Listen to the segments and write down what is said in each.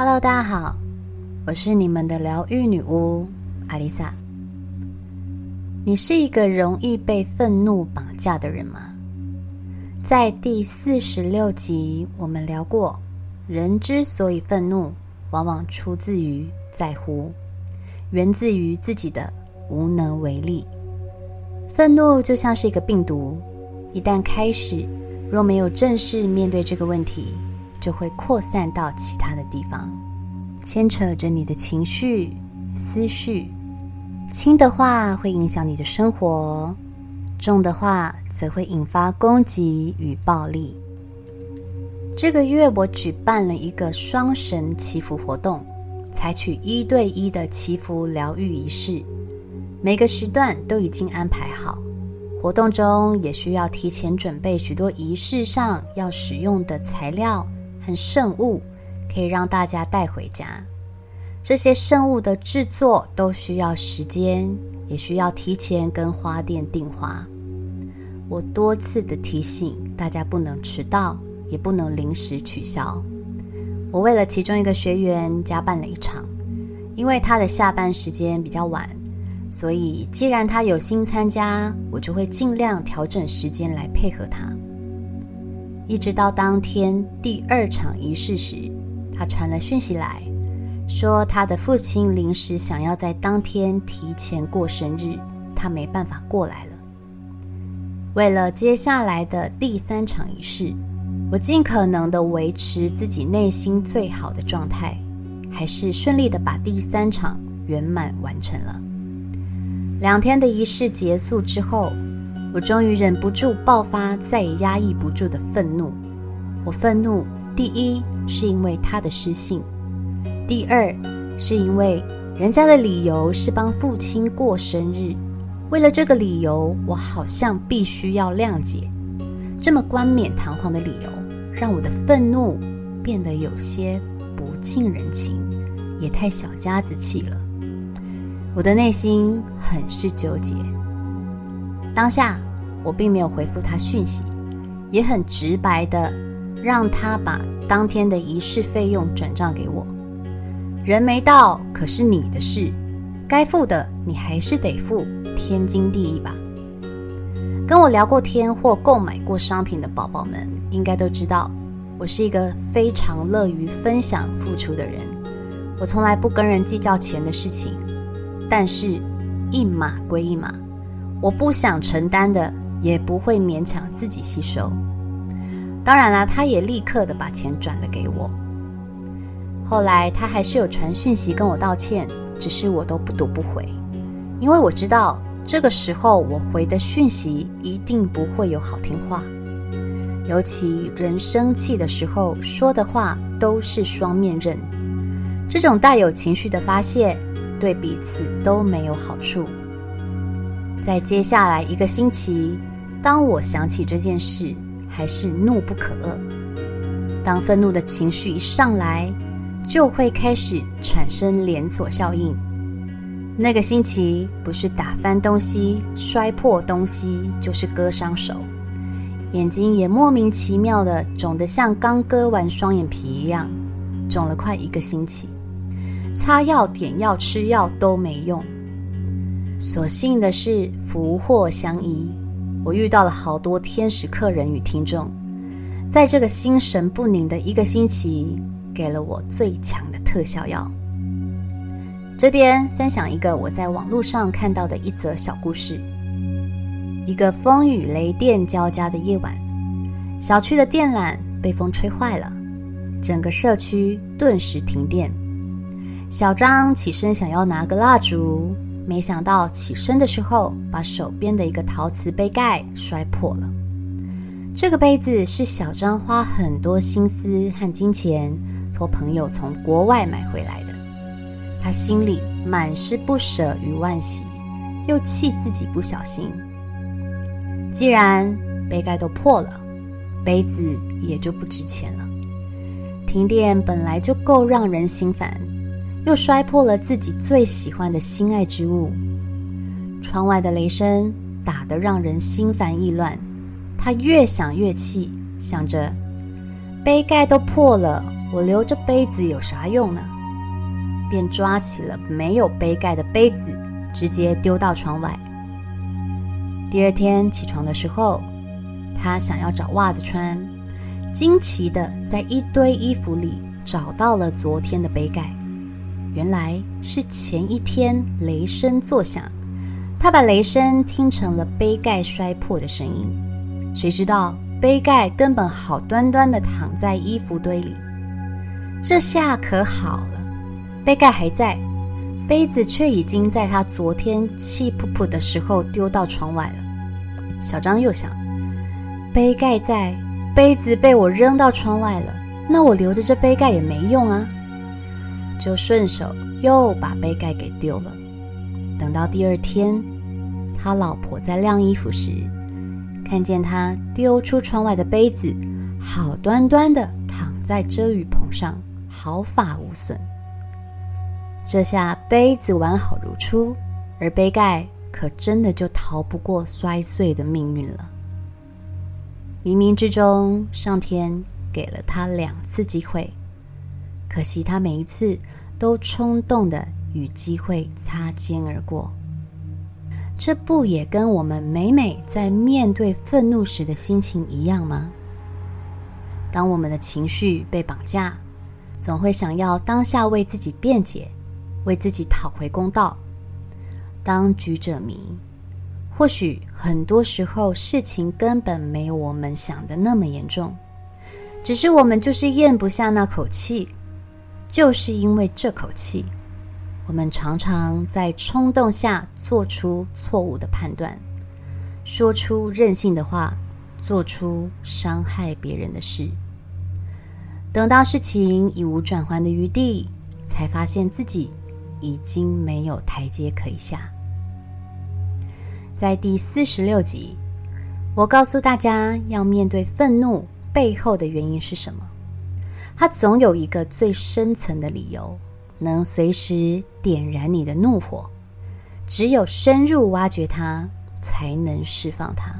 Hello，大家好，我是你们的疗愈女巫阿丽萨。你是一个容易被愤怒绑架的人吗？在第四十六集，我们聊过，人之所以愤怒，往往出自于在乎，源自于自己的无能为力。愤怒就像是一个病毒，一旦开始，若没有正式面对这个问题，就会扩散到其他的地方，牵扯着你的情绪、思绪。轻的话会影响你的生活，重的话则会引发攻击与暴力。这个月我举办了一个双神祈福活动，采取一对一的祈福疗愈仪式。每个时段都已经安排好，活动中也需要提前准备许多仪式上要使用的材料和圣物，可以让大家带回家。这些圣物的制作都需要时间，也需要提前跟花店订花。我多次的提醒大家不能迟到，也不能临时取消。我为了其中一个学员加办了一场，因为他的下班时间比较晚。所以，既然他有心参加，我就会尽量调整时间来配合他。一直到当天第二场仪式时，他传了讯息来说，他的父亲临时想要在当天提前过生日，他没办法过来了。为了接下来的第三场仪式，我尽可能的维持自己内心最好的状态，还是顺利的把第三场圆满完成了。两天的仪式结束之后，我终于忍不住爆发再也压抑不住的愤怒。我愤怒，第一是因为他的失信，第二是因为人家的理由是帮父亲过生日，为了这个理由，我好像必须要谅解。这么冠冕堂皇的理由，让我的愤怒变得有些不近人情，也太小家子气了。我的内心很是纠结。当下我并没有回复他讯息，也很直白的让他把当天的仪式费用转账给我。人没到，可是你的事，该付的你还是得付，天经地义吧。跟我聊过天或购买过商品的宝宝们，应该都知道，我是一个非常乐于分享付出的人。我从来不跟人计较钱的事情。但是，一码归一码，我不想承担的，也不会勉强自己吸收。当然啦，他也立刻的把钱转了给我。后来他还是有传讯息跟我道歉，只是我都不读不回，因为我知道这个时候我回的讯息一定不会有好听话。尤其人生气的时候说的话都是双面刃，这种带有情绪的发泄。对彼此都没有好处。在接下来一个星期，当我想起这件事，还是怒不可遏。当愤怒的情绪一上来，就会开始产生连锁效应。那个星期不是打翻东西、摔破东西，就是割伤手，眼睛也莫名其妙的肿得像刚割完双眼皮一样，肿了快一个星期。擦药、点药、吃药都没用。所幸的是福祸相依，我遇到了好多天使客人与听众，在这个心神不宁的一个星期，给了我最强的特效药。这边分享一个我在网络上看到的一则小故事：一个风雨雷电交加的夜晚，小区的电缆被风吹坏了，整个社区顿时停电。小张起身想要拿个蜡烛，没想到起身的时候把手边的一个陶瓷杯盖摔破了。这个杯子是小张花很多心思和金钱托朋友从国外买回来的，他心里满是不舍与惋惜，又气自己不小心。既然杯盖都破了，杯子也就不值钱了。停电本来就够让人心烦。又摔破了自己最喜欢的心爱之物。窗外的雷声打得让人心烦意乱，他越想越气，想着杯盖都破了，我留着杯子有啥用呢？便抓起了没有杯盖的杯子，直接丢到窗外。第二天起床的时候，他想要找袜子穿，惊奇的在一堆衣服里找到了昨天的杯盖。原来是前一天雷声作响，他把雷声听成了杯盖摔破的声音。谁知道杯盖根本好端端的躺在衣服堆里。这下可好了，杯盖还在，杯子却已经在他昨天气噗噗的时候丢到窗外了。小张又想，杯盖在，杯子被我扔到窗外了，那我留着这杯盖也没用啊。就顺手又把杯盖给丢了。等到第二天，他老婆在晾衣服时，看见他丢出窗外的杯子，好端端的躺在遮雨棚上，毫发无损。这下杯子完好如初，而杯盖可真的就逃不过摔碎的命运了。冥冥之中，上天给了他两次机会。可惜他每一次都冲动的与机会擦肩而过，这不也跟我们每每在面对愤怒时的心情一样吗？当我们的情绪被绑架，总会想要当下为自己辩解，为自己讨回公道，当局者迷。或许很多时候事情根本没有我们想的那么严重，只是我们就是咽不下那口气。就是因为这口气，我们常常在冲动下做出错误的判断，说出任性的话，做出伤害别人的事。等到事情已无转圜的余地，才发现自己已经没有台阶可以下。在第四十六集，我告诉大家要面对愤怒背后的原因是什么。它总有一个最深层的理由，能随时点燃你的怒火。只有深入挖掘它，才能释放它。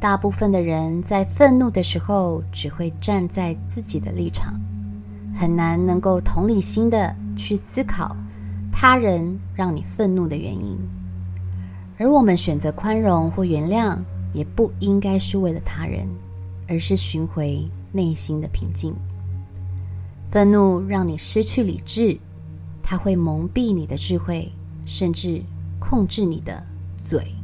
大部分的人在愤怒的时候，只会站在自己的立场，很难能够同理心的去思考他人让你愤怒的原因。而我们选择宽容或原谅，也不应该是为了他人，而是寻回内心的平静。愤怒让你失去理智，它会蒙蔽你的智慧，甚至控制你的嘴。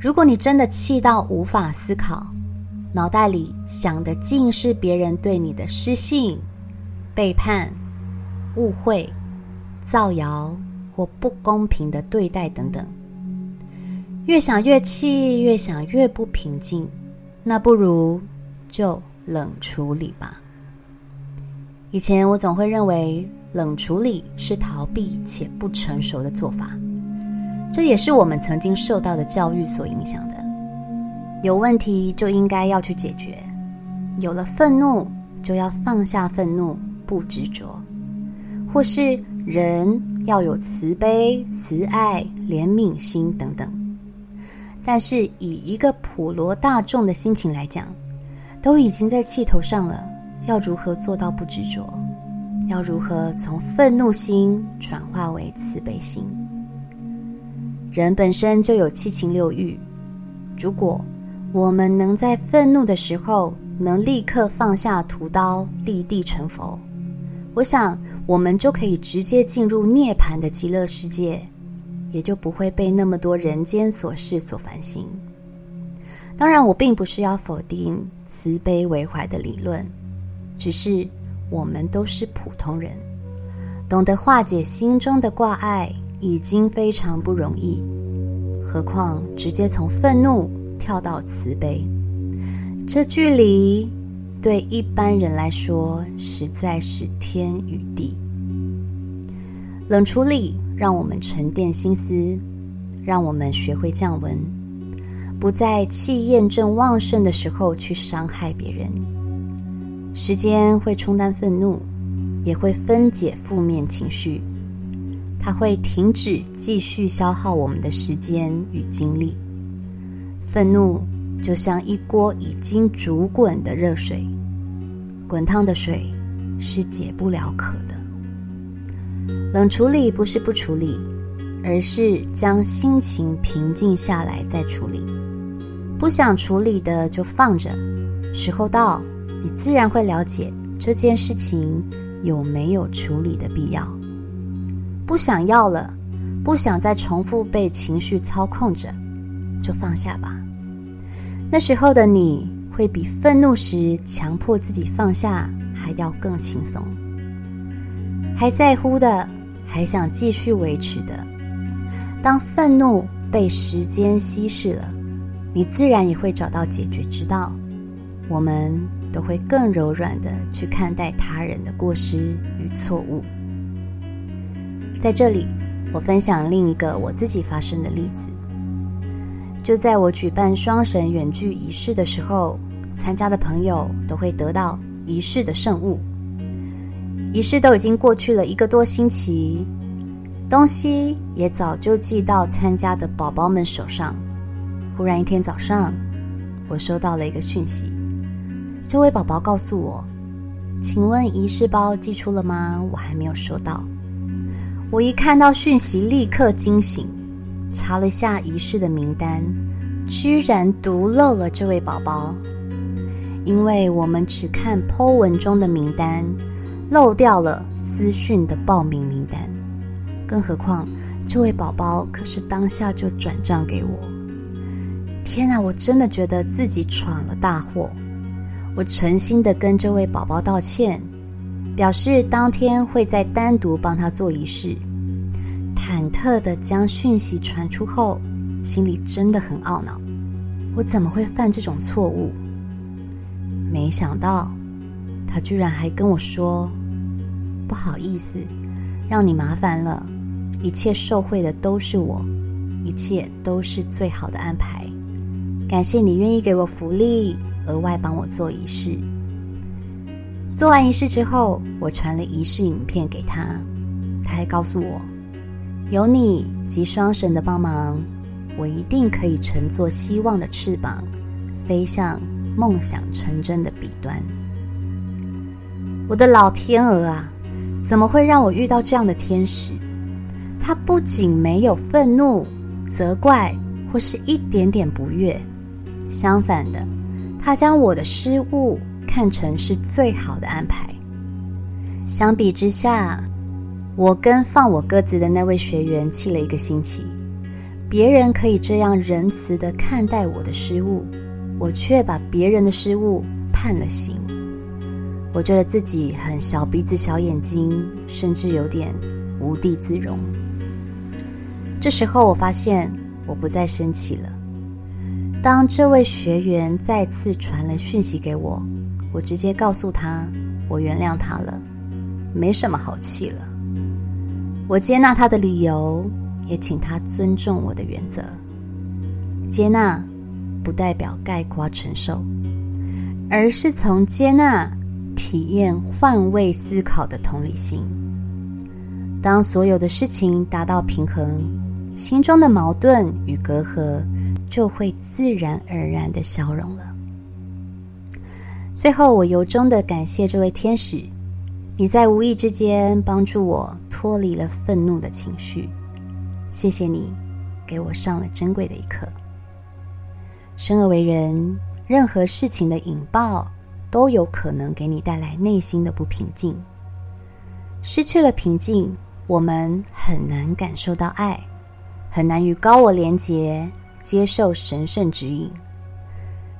如果你真的气到无法思考，脑袋里想的尽是别人对你的失信、背叛、误会、造谣或不公平的对待等等，越想越气，越想越不平静，那不如就冷处理吧。以前我总会认为冷处理是逃避且不成熟的做法，这也是我们曾经受到的教育所影响的。有问题就应该要去解决，有了愤怒就要放下愤怒，不执着，或是人要有慈悲、慈爱、怜悯心等等。但是以一个普罗大众的心情来讲，都已经在气头上了。要如何做到不执着？要如何从愤怒心转化为慈悲心？人本身就有七情六欲，如果我们能在愤怒的时候能立刻放下屠刀，立地成佛，我想我们就可以直接进入涅槃的极乐世界，也就不会被那么多人间琐事所烦心。当然，我并不是要否定慈悲为怀的理论。只是我们都是普通人，懂得化解心中的挂碍已经非常不容易，何况直接从愤怒跳到慈悲，这距离对一般人来说实在是天与地。冷处理让我们沉淀心思，让我们学会降温，不在气焰正旺盛的时候去伤害别人。时间会冲淡愤怒，也会分解负面情绪。它会停止继续消耗我们的时间与精力。愤怒就像一锅已经煮滚的热水，滚烫的水是解不了渴的。冷处理不是不处理，而是将心情平静下来再处理。不想处理的就放着，时候到，你自然会了解这件事情有没有处理的必要。不想要了，不想再重复被情绪操控着，就放下吧。那时候的你会比愤怒时强迫自己放下还要更轻松。还在乎的。还想继续维持的，当愤怒被时间稀释了，你自然也会找到解决之道。我们都会更柔软的去看待他人的过失与错误。在这里，我分享另一个我自己发生的例子。就在我举办双神远距仪式的时候，参加的朋友都会得到仪式的圣物。仪式都已经过去了一个多星期，东西也早就寄到参加的宝宝们手上。忽然一天早上，我收到了一个讯息，这位宝宝告诉我：“请问仪式包寄出了吗？我还没有收到。”我一看到讯息，立刻惊醒，查了下仪式的名单，居然读漏了这位宝宝，因为我们只看 Po 文中的名单。漏掉了私讯的报名名单，更何况这位宝宝可是当下就转账给我。天啊，我真的觉得自己闯了大祸。我诚心的跟这位宝宝道歉，表示当天会再单独帮他做仪式。忐忑的将讯息传出后，心里真的很懊恼，我怎么会犯这种错误？没想到，他居然还跟我说。不好意思，让你麻烦了。一切受惠的都是我，一切都是最好的安排。感谢你愿意给我福利，额外帮我做仪式。做完仪式之后，我传了仪式影片给他，他还告诉我，有你及双神的帮忙，我一定可以乘坐希望的翅膀，飞向梦想成真的彼端。我的老天鹅啊！怎么会让我遇到这样的天使？他不仅没有愤怒、责怪或是一点点不悦，相反的，他将我的失误看成是最好的安排。相比之下，我跟放我鸽子的那位学员气了一个星期。别人可以这样仁慈的看待我的失误，我却把别人的失误判了刑。我觉得自己很小鼻子小眼睛，甚至有点无地自容。这时候，我发现我不再生气了。当这位学员再次传了讯息给我，我直接告诉他我原谅他了，没什么好气了。我接纳他的理由，也请他尊重我的原则。接纳不代表概括承受，而是从接纳。体验换位思考的同理心。当所有的事情达到平衡，心中的矛盾与隔阂就会自然而然的消融了。最后，我由衷的感谢这位天使，你在无意之间帮助我脱离了愤怒的情绪。谢谢你，给我上了珍贵的一课。生而为人，任何事情的引爆。都有可能给你带来内心的不平静。失去了平静，我们很难感受到爱，很难与高我连结，接受神圣指引。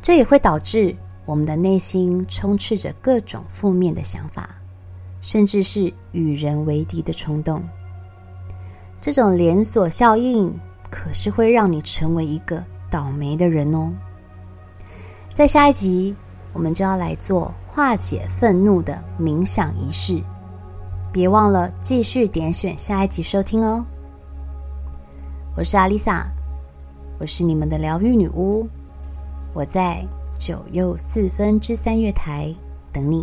这也会导致我们的内心充斥着各种负面的想法，甚至是与人为敌的冲动。这种连锁效应可是会让你成为一个倒霉的人哦。在下一集。我们就要来做化解愤怒的冥想仪式，别忘了继续点选下一集收听哦。我是阿丽萨，我是你们的疗愈女巫，我在九又四分之三月台等你。